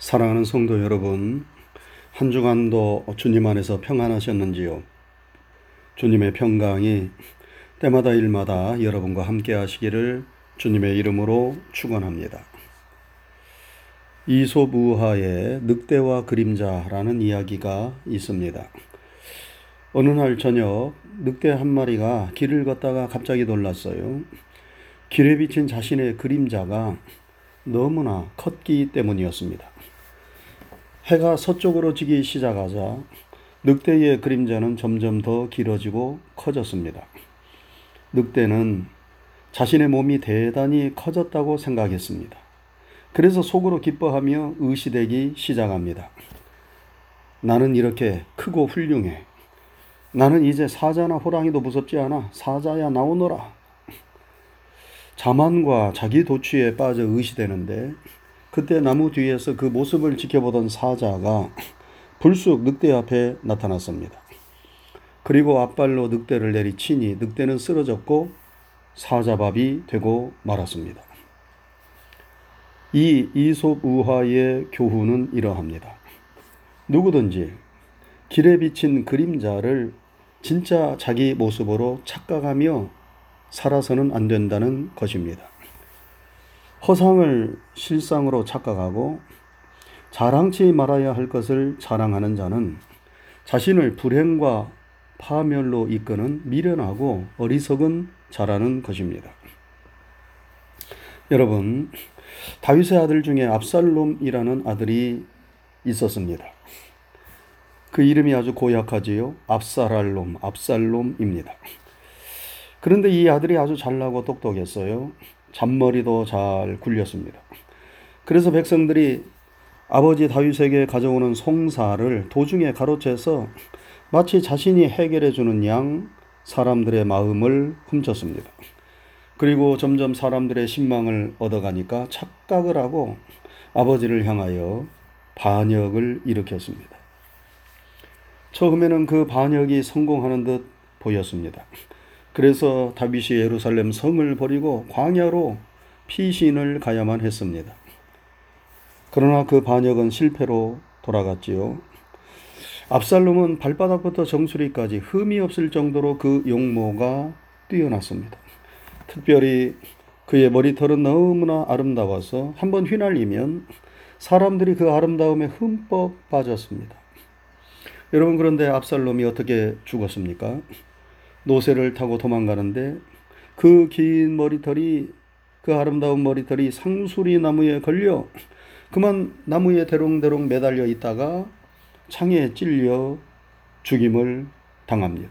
사랑하는 성도 여러분, 한 주간도 주님 안에서 평안하셨는지요? 주님의 평강이 때마다 일마다 여러분과 함께 하시기를 주님의 이름으로 축원합니다. 이솝우하의 늑대와 그림자라는 이야기가 있습니다. 어느 날 저녁 늑대 한 마리가 길을 걷다가 갑자기 놀랐어요. 길에 비친 자신의 그림자가 너무나 컸기 때문이었습니다. 해가 서쪽으로 지기 시작하자 늑대의 그림자는 점점 더 길어지고 커졌습니다. 늑대는 자신의 몸이 대단히 커졌다고 생각했습니다. 그래서 속으로 기뻐하며 의시되기 시작합니다. 나는 이렇게 크고 훌륭해. 나는 이제 사자나 호랑이도 무섭지 않아. 사자야 나오너라. 자만과 자기 도취에 빠져 의시되는데 그때 나무 뒤에서 그 모습을 지켜보던 사자가 불쑥 늑대 앞에 나타났습니다. 그리고 앞발로 늑대를 내리치니 늑대는 쓰러졌고 사자밥이 되고 말았습니다. 이 이솝 우화의 교훈은 이러합니다. 누구든지 길에 비친 그림자를 진짜 자기 모습으로 착각하며 살아서는 안 된다는 것입니다. 허상을 실상으로 착각하고 자랑치 말아야 할 것을 자랑하는 자는 자신을 불행과 파멸로 이끄는 미련하고 어리석은 자라는 것입니다. 여러분, 다윗의 아들 중에 압살롬이라는 아들이 있었습니다. 그 이름이 아주 고약하지요. 압살알롬, 압살롬입니다. 그런데 이 아들이 아주 잘나고 똑똑했어요. 잔머리도 잘 굴렸습니다. 그래서 백성들이 아버지 다윗에게 가져오는 송사를 도중에 가로채서 마치 자신이 해결해 주는 양 사람들의 마음을 훔쳤습니다. 그리고 점점 사람들의 신망을 얻어가니까 착각을 하고 아버지를 향하여 반역을 일으켰습니다. 처음에는 그 반역이 성공하는 듯 보였습니다. 그래서 다윗이 예루살렘 성을 버리고 광야로 피신을 가야만 했습니다. 그러나 그 반역은 실패로 돌아갔지요. 압살롬은 발바닥부터 정수리까지 흠이 없을 정도로 그 용모가 뛰어났습니다. 특별히 그의 머리털은 너무나 아름다워서 한번 휘날리면 사람들이 그 아름다움에 흠뻑 빠졌습니다. 여러분 그런데 압살롬이 어떻게 죽었습니까? 노새를 타고 도망가는데 그 긴 머리털이 그 아름다운 머리털이 상수리 나무에 걸려 그만 나무에 대롱대롱 매달려 있다가 창에 찔려 죽임을 당합니다.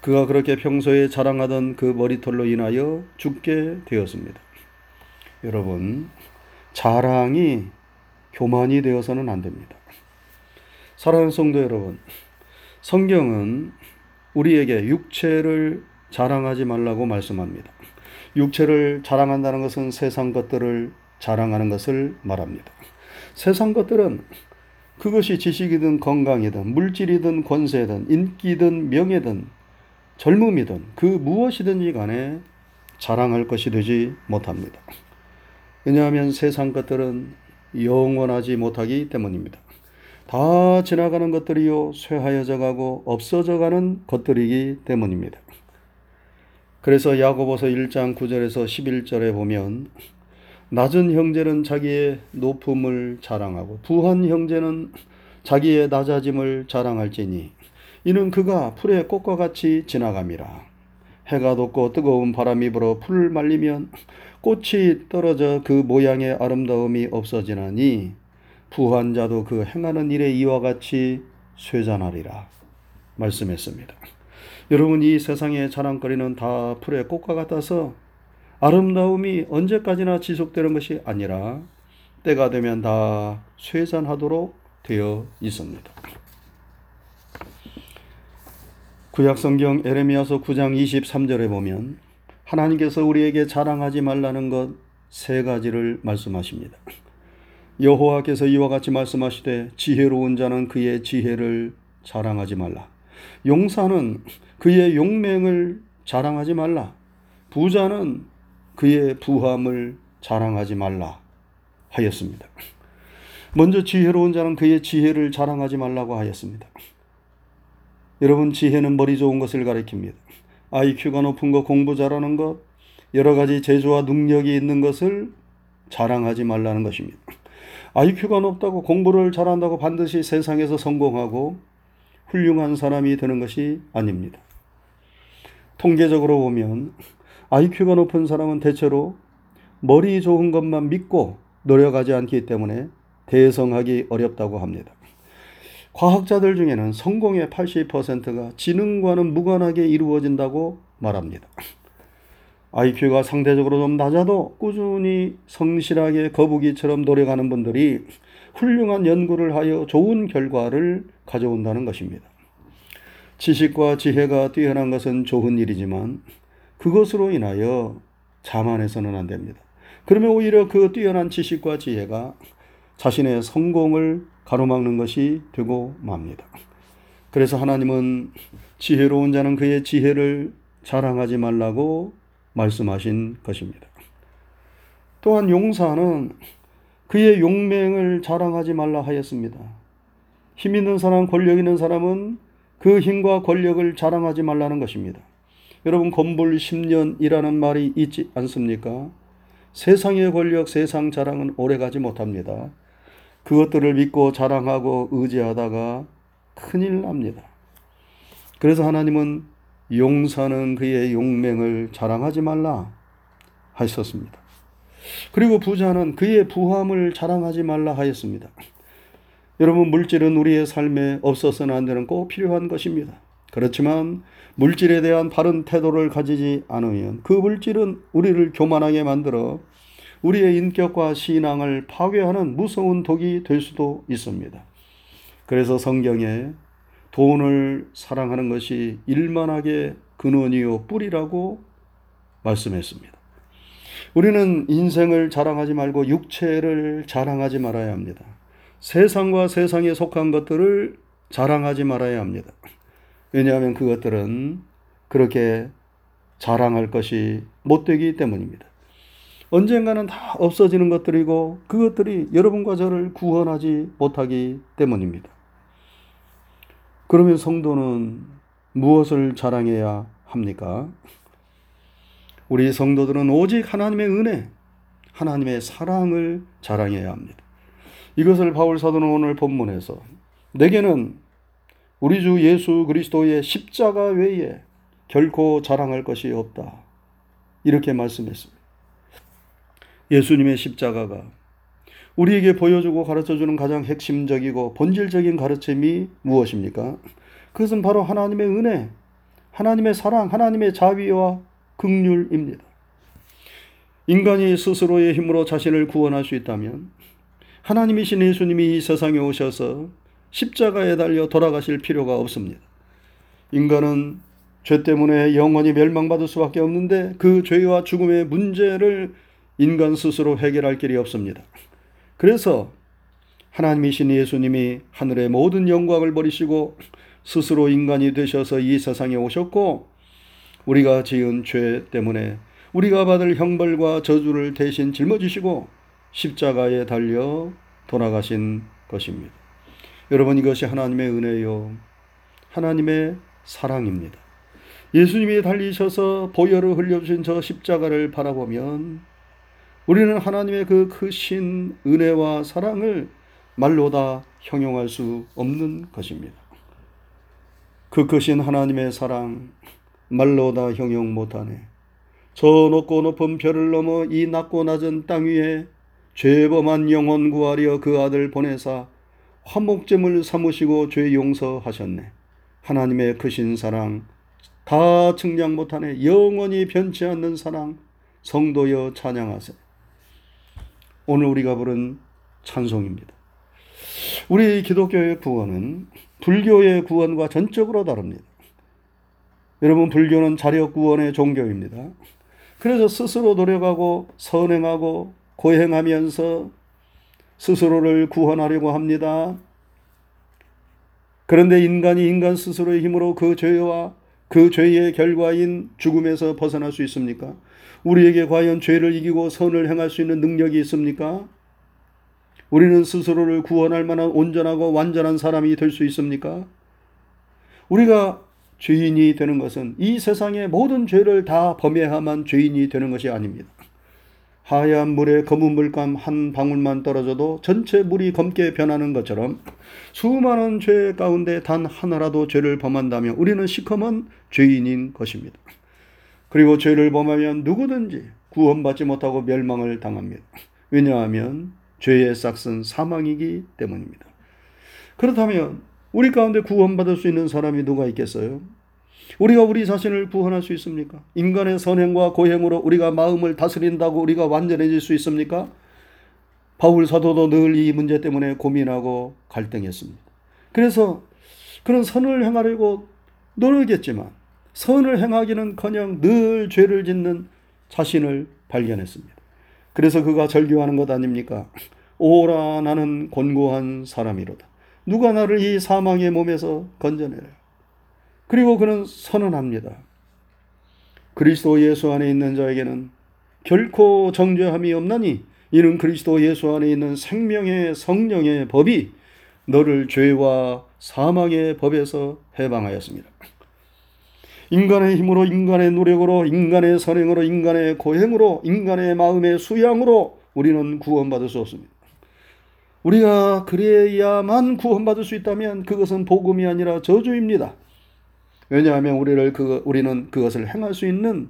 그가 그렇게 평소에 자랑하던 그 머리털로 인하여 죽게 되었습니다. 여러분, 자랑이 교만이 되어서는 안 됩니다. 사랑하는 성도 여러분, 성경은 우리에게 육체를 자랑하지 말라고 말씀합니다. 육체를 자랑한다는 것은 세상 것들을 자랑하는 것을 말합니다. 세상 것들은 그것이 지식이든 건강이든 물질이든 권세든 인기든 명예든 젊음이든 그 무엇이든지 간에 자랑할 것이 되지 못합니다. 왜냐하면 세상 것들은 영원하지 못하기 때문입니다. 다 지나가는 것들이요, 쇠하여져 가고 없어져 가는 것들이기 때문입니다. 그래서 야고보서 1장 9절에서 11절에 보면 낮은 형제는 자기의 높음을 자랑하고 부한 형제는 자기의 낮아짐을 자랑할지니 이는 그가 풀의 꽃과 같이 지나감이라. 해가 돋고 뜨거운 바람이 불어 풀을 말리면 꽃이 떨어져 그 모양의 아름다움이 없어지나니 부한 자도 그 행하는 일에 이와 같이 쇠잔하리라 말씀했습니다. 여러분 이 세상의 자랑거리는 다 풀의 꽃과 같아서 아름다움이 언제까지나 지속되는 것이 아니라 때가 되면 다 쇠잔하도록 되어 있습니다. 구약성경 에레미야서 9장 23절에 보면 하나님께서 우리에게 자랑하지 말라는 것 세 가지를 말씀하십니다. 여호와께서 이와 같이 말씀하시되 지혜로운 자는 그의 지혜를 자랑하지 말라. 용사는 그의 용맹을 자랑하지 말라. 부자는 그의 부함을 자랑하지 말라 하였습니다. 먼저 지혜로운 자는 그의 지혜를 자랑하지 말라고 하였습니다. 여러분 지혜는 머리 좋은 것을 가리킵니다. IQ가 높은 것, 공부 잘하는 것, 여러 가지 재주와 능력이 있는 것을 자랑하지 말라는 것입니다. IQ가 높다고 공부를 잘한다고 반드시 세상에서 성공하고 훌륭한 사람이 되는 것이 아닙니다. 통계적으로 보면 IQ가 높은 사람은 대체로 머리 좋은 것만 믿고 노력하지 않기 때문에 대성하기 어렵다고 합니다. 과학자들 중에는 성공의 80%가 지능과는 무관하게 이루어진다고 말합니다. IQ가 상대적으로 좀 낮아도 꾸준히 성실하게 거북이처럼 노력하는 분들이 훌륭한 연구를 하여 좋은 결과를 가져온다는 것입니다. 지식과 지혜가 뛰어난 것은 좋은 일이지만 그것으로 인하여 자만해서는 안 됩니다. 그러면 오히려 그 뛰어난 지식과 지혜가 자신의 성공을 가로막는 것이 되고 맙니다. 그래서 하나님은 지혜로운 자는 그의 지혜를 자랑하지 말라고 말씀하신 것입니다. 또한 용사는 그의 용맹을 자랑하지 말라 하였습니다. 힘 있는 사람, 권력 있는 사람은 그 힘과 권력을 자랑하지 말라는 것입니다. 여러분, 건불 10년이라는 말이 있지 않습니까? 세상의 권력, 세상 자랑은 오래가지 못합니다. 그것들을 믿고 자랑하고 의지하다가 큰일 납니다. 그래서 하나님은 용사는 그의 용맹을 자랑하지 말라 하셨습니다. 그리고 부자는 그의 부함을 자랑하지 말라 하였습니다. 여러분, 물질은 우리의 삶에 없어서는 안 되는 꼭 필요한 것입니다. 그렇지만 물질에 대한 바른 태도를 가지지 않으면 그 물질은 우리를 교만하게 만들어 우리의 인격과 신앙을 파괴하는 무서운 독이 될 수도 있습니다. 그래서 성경에 돈을 사랑하는 것이 일만하게 근원이요 뿌리라고 말씀했습니다. 우리는 인생을 자랑하지 말고 육체를 자랑하지 말아야 합니다. 세상과 세상에 속한 것들을 자랑하지 말아야 합니다. 왜냐하면 그것들은 그렇게 자랑할 것이 못되기 때문입니다. 언젠가는 다 없어지는 것들이고 그것들이 여러분과 저를 구원하지 못하기 때문입니다. 그러면 성도는 무엇을 자랑해야 합니까? 우리 성도들은 오직 하나님의 은혜, 하나님의 사랑을 자랑해야 합니다. 이것을 바울 사도는 오늘 본문에서 내게는 우리 주 예수 그리스도의 십자가 외에 결코 자랑할 것이 없다. 이렇게 말씀했습니다. 예수님의 십자가가 우리에게 보여주고 가르쳐주는 가장 핵심적이고 본질적인 가르침이 무엇입니까? 그것은 바로 하나님의 은혜, 하나님의 사랑, 하나님의 자비와 극률입니다. 인간이 스스로의 힘으로 자신을 구원할 수 있다면 하나님이신 예수님이 이 세상에 오셔서 십자가에 달려 돌아가실 필요가 없습니다. 인간은 죄 때문에 영원히 멸망받을 수밖에 없는데 그 죄와 죽음의 문제를 인간 스스로 해결할 길이 없습니다. 그래서 하나님이신 예수님이 하늘의 모든 영광을 버리시고 스스로 인간이 되셔서 이 세상에 오셨고 우리가 지은 죄 때문에 우리가 받을 형벌과 저주를 대신 짊어지시고 십자가에 달려 돌아가신 것입니다. 여러분 이것이 하나님의 은혜요. 하나님의 사랑입니다. 예수님이 달리셔서 보혈을 흘려주신 저 십자가를 바라보면 우리는 하나님의 그 크신 은혜와 사랑을 말로 다 형용할 수 없는 것입니다. 그 크신 하나님의 사랑 말로 다 형용 못하네. 저 높고 높은 별을 넘어 이 낮고 낮은 땅 위에 죄범한 영혼 구하려 그 아들 보내사 화목제물 삼으시고 죄 용서하셨네. 하나님의 크신 사랑 다 측량 못하네. 영원히 변치 않는 사랑 성도여 찬양하세. 오늘 우리가 부른 찬송입니다. 우리 기독교의 구원은 불교의 구원과 전적으로 다릅니다. 여러분, 불교는 자력 구원의 종교입니다. 그래서 스스로 노력하고 선행하고 고행하면서 스스로를 구원하려고 합니다. 그런데 인간이 인간 스스로의 힘으로 그 죄와 그 죄의 결과인 죽음에서 벗어날 수 있습니까? 우리에게 과연 죄를 이기고 선을 행할 수 있는 능력이 있습니까? 우리는 스스로를 구원할 만한 온전하고 완전한 사람이 될 수 있습니까? 우리가 죄인이 되는 것은 이 세상의 모든 죄를 다 범해야만 죄인이 되는 것이 아닙니다. 하얀 물에 검은 물감 한 방울만 떨어져도 전체 물이 검게 변하는 것처럼 수많은 죄 가운데 단 하나라도 죄를 범한다면 우리는 시커먼 죄인인 것입니다. 그리고 죄를 범하면 누구든지 구원받지 못하고 멸망을 당합니다. 왜냐하면 죄의 싹은 사망이기 때문입니다. 그렇다면 우리 가운데 구원받을 수 있는 사람이 누가 있겠어요? 우리가 우리 자신을 구원할 수 있습니까? 인간의 선행과 고행으로 우리가 마음을 다스린다고 우리가 완전해질 수 있습니까? 바울 사도도 늘 이 문제 때문에 고민하고 갈등했습니다. 그래서 그런 선을 행하려고 노력했지만 선을 행하기는커녕 늘 죄를 짓는 자신을 발견했습니다. 그래서 그가 절규하는 것 아닙니까? 오라 나는 곤고한 사람이로다. 누가 나를 이 사망의 몸에서 건져내라. 그리고 그는 선언합니다. 그리스도 예수 안에 있는 자에게는 결코 정죄함이 없나니 이는 그리스도 예수 안에 있는 생명의 성령의 법이 너를 죄와 사망의 법에서 해방하였습니다. 인간의 힘으로, 인간의 노력으로, 인간의 선행으로, 인간의 고행으로, 인간의 마음의 수양으로 우리는 구원받을 수 없습니다. 우리가 그래야만 구원받을 수 있다면 그것은 복음이 아니라 저주입니다. 왜냐하면 우리를 그 우리는 그것을 행할 수 있는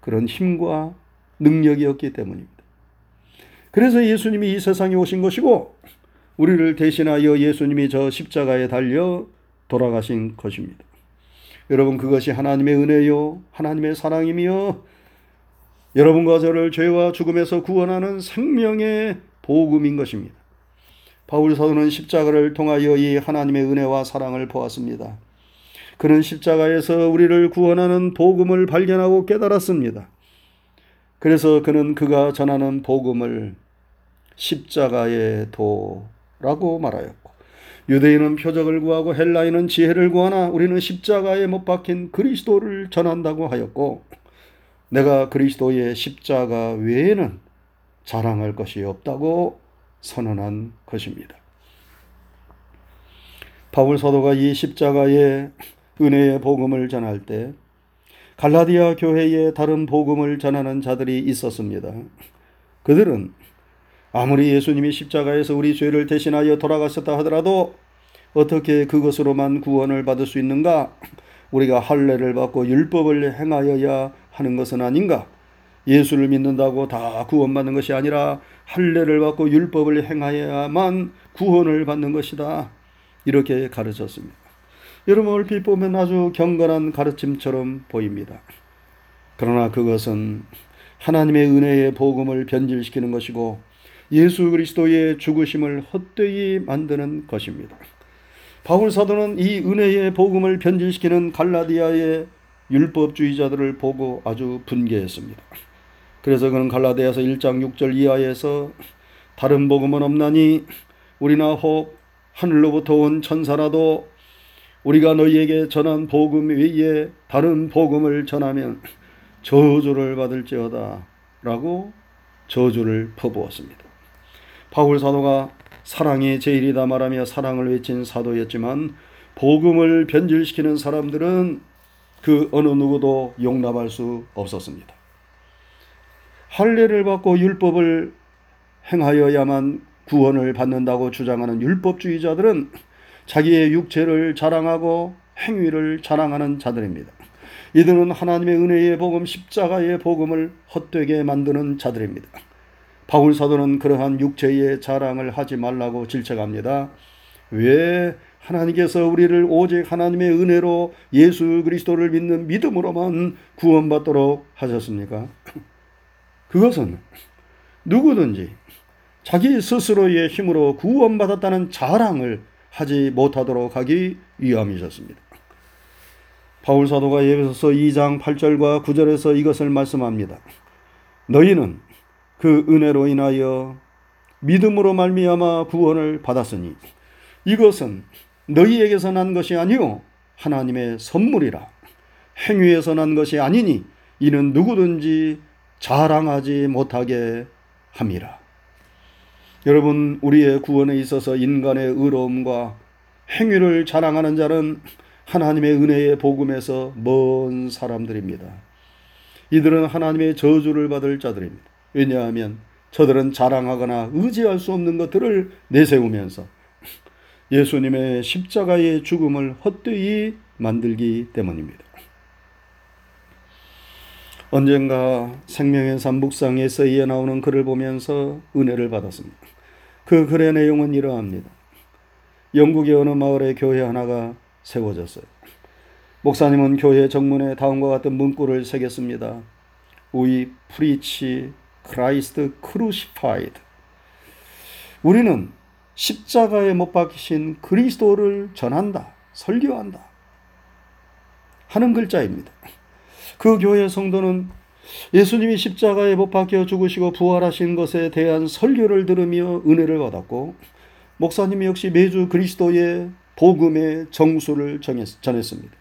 그런 힘과 능력이 없기 때문입니다. 그래서 예수님이 이 세상에 오신 것이고 우리를 대신하여 예수님이 저 십자가에 달려 돌아가신 것입니다. 여러분 그것이 하나님의 은혜요 하나님의 사랑이며 여러분과 저를 죄와 죽음에서 구원하는 생명의 복음인 것입니다. 바울 사도는 십자가를 통하여 이 하나님의 은혜와 사랑을 보았습니다. 그는 십자가에서 우리를 구원하는 복음을 발견하고 깨달았습니다. 그래서 그는 그가 전하는 복음을 십자가의 도라고 말하였고 유대인은 표적을 구하고 헬라인은 지혜를 구하나 우리는 십자가에 못 박힌 그리스도를 전한다고 하였고 내가 그리스도의 십자가 외에는 자랑할 것이 없다고 선언한 것입니다. 바울 사도가 이 십자가의 은혜의 복음을 전할 때 갈라디아 교회에 다른 복음을 전하는 자들이 있었습니다. 그들은 아무리 예수님이 십자가에서 우리 죄를 대신하여 돌아가셨다 하더라도 어떻게 그것으로만 구원을 받을 수 있는가? 우리가 할례를 받고 율법을 행하여야 하는 것은 아닌가? 예수를 믿는다고 다 구원받는 것이 아니라 할례를 받고 율법을 행하여야만 구원을 받는 것이다. 이렇게 가르쳤습니다. 여러분 얼핏 보면 아주 경건한 가르침처럼 보입니다. 그러나 그것은 하나님의 은혜의 복음을 변질시키는 것이고 예수 그리스도의 죽으심을 헛되이 만드는 것입니다. 바울 사도는 이 은혜의 복음을 변질시키는 갈라디아의 율법주의자들을 보고 아주 분개했습니다. 그래서 그는 갈라디아서 1장 6절 이하에서 다른 복음은 없나니 우리나 혹 하늘로부터 온 천사라도 우리가 너희에게 전한 복음 외에 다른 복음을 전하면 저주를 받을지어다 라고 저주를 퍼부었습니다. 바울 사도가 사랑이 제일이다 말하며 사랑을 외친 사도였지만 복음을 변질시키는 사람들은 그 어느 누구도 용납할 수 없었습니다. 할례를 받고 율법을 행하여야만 구원을 받는다고 주장하는 율법주의자들은 자기의 육체를 자랑하고 행위를 자랑하는 자들입니다. 이들은 하나님의 은혜의 복음 십자가의 복음을 헛되게 만드는 자들입니다. 바울 사도는 그러한 육체의 자랑을 하지 말라고 질책합니다. 왜 하나님께서 우리를 오직 하나님의 은혜로 예수 그리스도를 믿는 믿음으로만 구원받도록 하셨습니까? 그것은 누구든지 자기 스스로의 힘으로 구원받았다는 자랑을 하지 못하도록 하기 위함이셨습니다. 바울 사도가 예배소서 2장 8절과 9절에서 이것을 말씀합니다. 너희는 그 은혜로 인하여 믿음으로 말미암아 구원을 받았으니 이것은 너희에게서 난 것이 아니요 하나님의 선물이라 행위에서 난 것이 아니니 이는 누구든지 자랑하지 못하게 함이라. 여러분, 우리의 구원에 있어서 인간의 의로움과 행위를 자랑하는 자는 하나님의 은혜의 복음에서 먼 사람들입니다. 이들은 하나님의 저주를 받을 자들입니다. 왜냐하면 저들은 자랑하거나 의지할 수 없는 것들을 내세우면서 예수님의 십자가의 죽음을 헛되이 만들기 때문입니다. 언젠가 생명의 산북상에서 이에 나오는 글을 보면서 은혜를 받았습니다. 그 글의 내용은 이러합니다. 영국의 어느 마을에 교회 하나가 세워졌어요. 목사님은 교회 정문에 다음과 같은 문구를 새겼습니다. We preach Christ crucified. 우리는 십자가에 못 박히신 그리스도를 전한다, 설교한다 하는 글자입니다. 그 교회 성도는 예수님이 십자가에 못 박혀 죽으시고 부활하신 것에 대한 설교를 들으며 은혜를 받았고 목사님 역시 매주 그리스도의 복음의 정수를 전했습니다.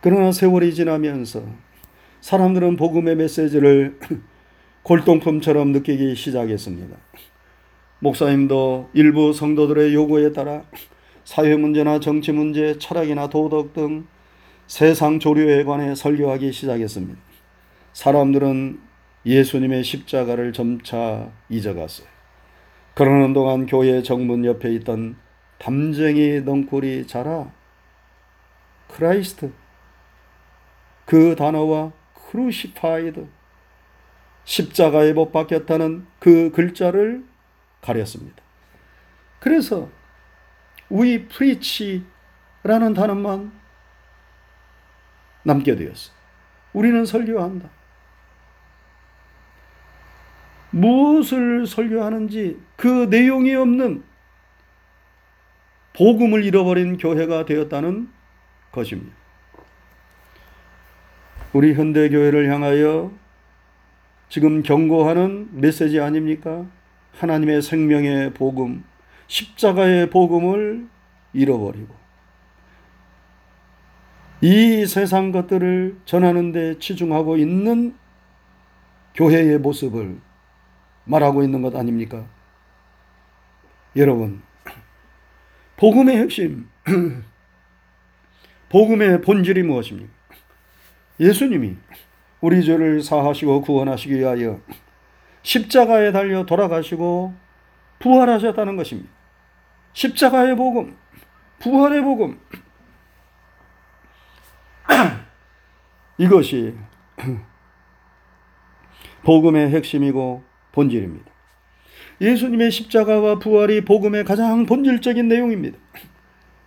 그러나 세월이 지나면서 사람들은 복음의 메시지를 골동품처럼 느끼기 시작했습니다. 목사님도 일부 성도들의 요구에 따라 사회 문제나 정치 문제, 철학이나 도덕 등 세상 조류에 관해 설교하기 시작했습니다. 사람들은 예수님의 십자가를 점차 잊어갔어요. 그러는 동안 교회 정문 옆에 있던 담쟁이 넝쿨이 자라 Christ 그 단어와 crucified 십자가에 못 박혔다는 그 글자를 가렸습니다. 그래서 we preach라는 단어만 남게 되었어. 우리는 설교한다. 무엇을 설교하는지 그 내용이 없는 복음을 잃어버린 교회가 되었다는 것입니다. 우리 현대 교회를 향하여 지금 경고하는 메시지 아닙니까? 하나님의 생명의 복음, 십자가의 복음을 잃어버리고 이 세상 것들을 전하는 데 치중하고 있는 교회의 모습을 말하고 있는 것 아닙니까? 여러분, 복음의 핵심, 복음의 본질이 무엇입니까? 예수님이 우리 죄를 사하시고 구원하시기 위하여 십자가에 달려 돌아가시고 부활하셨다는 것입니다. 십자가의 복음, 부활의 복음. 이것이 복음의 핵심이고 본질입니다. 예수님의 십자가와 부활이 복음의 가장 본질적인 내용입니다.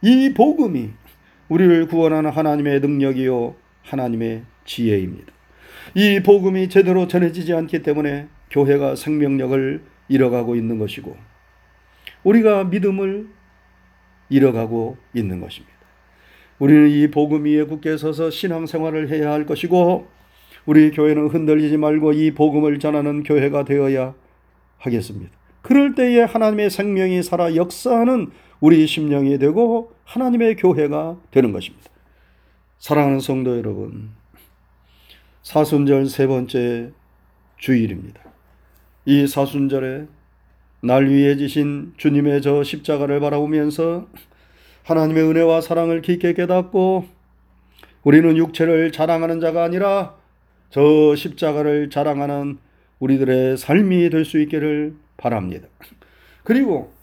이 복음이 우리를 구원하는 하나님의 능력이요 하나님의 지혜입니다. 이 복음이 제대로 전해지지 않기 때문에 교회가 생명력을 잃어가고 있는 것이고 우리가 믿음을 잃어가고 있는 것입니다. 우리는 이 복음 위에 굳게 서서 신앙생활을 해야 할 것이고 우리 교회는 흔들리지 말고 이 복음을 전하는 교회가 되어야 하겠습니다. 그럴 때에 하나님의 생명이 살아 역사하는 우리 심령이 되고 하나님의 교회가 되는 것입니다. 사랑하는 성도 여러분, 사순절 세 번째 주일입니다. 이 사순절에 날 위해 지신 주님의 저 십자가를 바라보면서 하나님의 은혜와 사랑을 깊게 깨닫고 우리는 육체를 자랑하는 자가 아니라 저 십자가를 자랑하는 우리들의 삶이 될 수 있기를 바랍니다. 그리고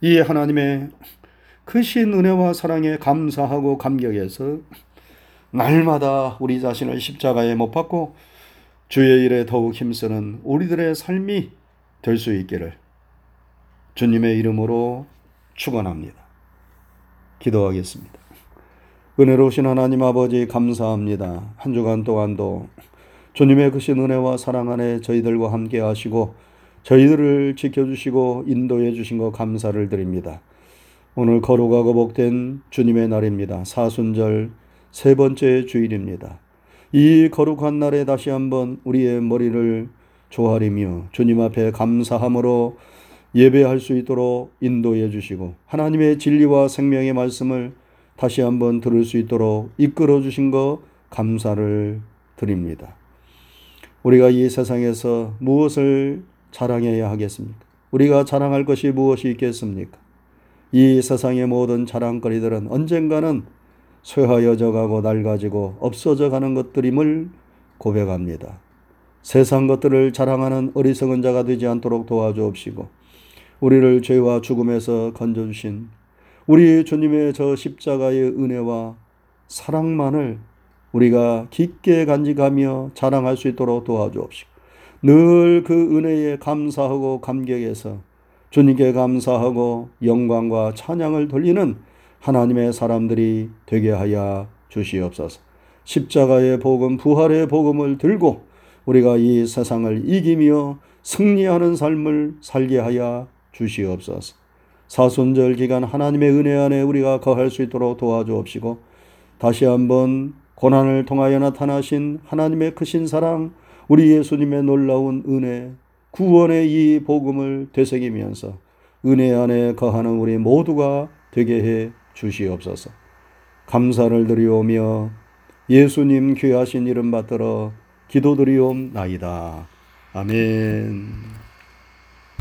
이 하나님의 크신 은혜와 사랑에 감사하고 감격해서 날마다 우리 자신을 십자가에 못 박고 주의 일에 더욱 힘쓰는 우리들의 삶이 될 수 있기를 주님의 이름으로 축원합니다. 기도하겠습니다. 은혜로우신 하나님 아버지 감사합니다. 한 주간 동안도 주님의 크신 은혜와 사랑 안에 저희들과 함께 하시고 저희들을 지켜주시고 인도해 주신 것 감사를 드립니다. 오늘 거룩하고 복된 주님의 날입니다. 사순절 세 번째 주일입니다. 이 거룩한 날에 다시 한번 우리의 머리를 조아리며 주님 앞에 감사함으로 예배할 수 있도록 인도해 주시고 하나님의 진리와 생명의 말씀을 다시 한번 들을 수 있도록 이끌어 주신 것 감사를 드립니다. 우리가 이 세상에서 무엇을 자랑해야 하겠습니까? 우리가 자랑할 것이 무엇이 있겠습니까? 이 세상의 모든 자랑거리들은 언젠가는 쇠하여져 가고 낡아지고 없어져 가는 것들임을 고백합니다. 세상 것들을 자랑하는 어리석은 자가 되지 않도록 도와주옵시고 우리를 죄와 죽음에서 건져주신 우리 주님의 저 십자가의 은혜와 사랑만을 우리가 깊게 간직하며 자랑할 수 있도록 도와주옵시고 늘 그 은혜에 감사하고 감격해서 주님께 감사하고 영광과 찬양을 돌리는 하나님의 사람들이 되게 하여 주시옵소서. 십자가의 복음, 부활의 복음을 들고 우리가 이 세상을 이기며 승리하는 삶을 살게 하여 주시옵소서. 사순절 기간 하나님의 은혜 안에 우리가 거할 수 있도록 도와주옵시고 다시 한번 고난을 통하여 나타나신 하나님의 크신 사랑, 우리 예수님의 놀라운 은혜, 구원의 이 복음을 되새기면서 은혜 안에 거하는 우리 모두가 되게 해 주시옵소서. 감사를 드리오며 예수님 귀하신 이름 받들어 기도드리옵나이다. 아멘.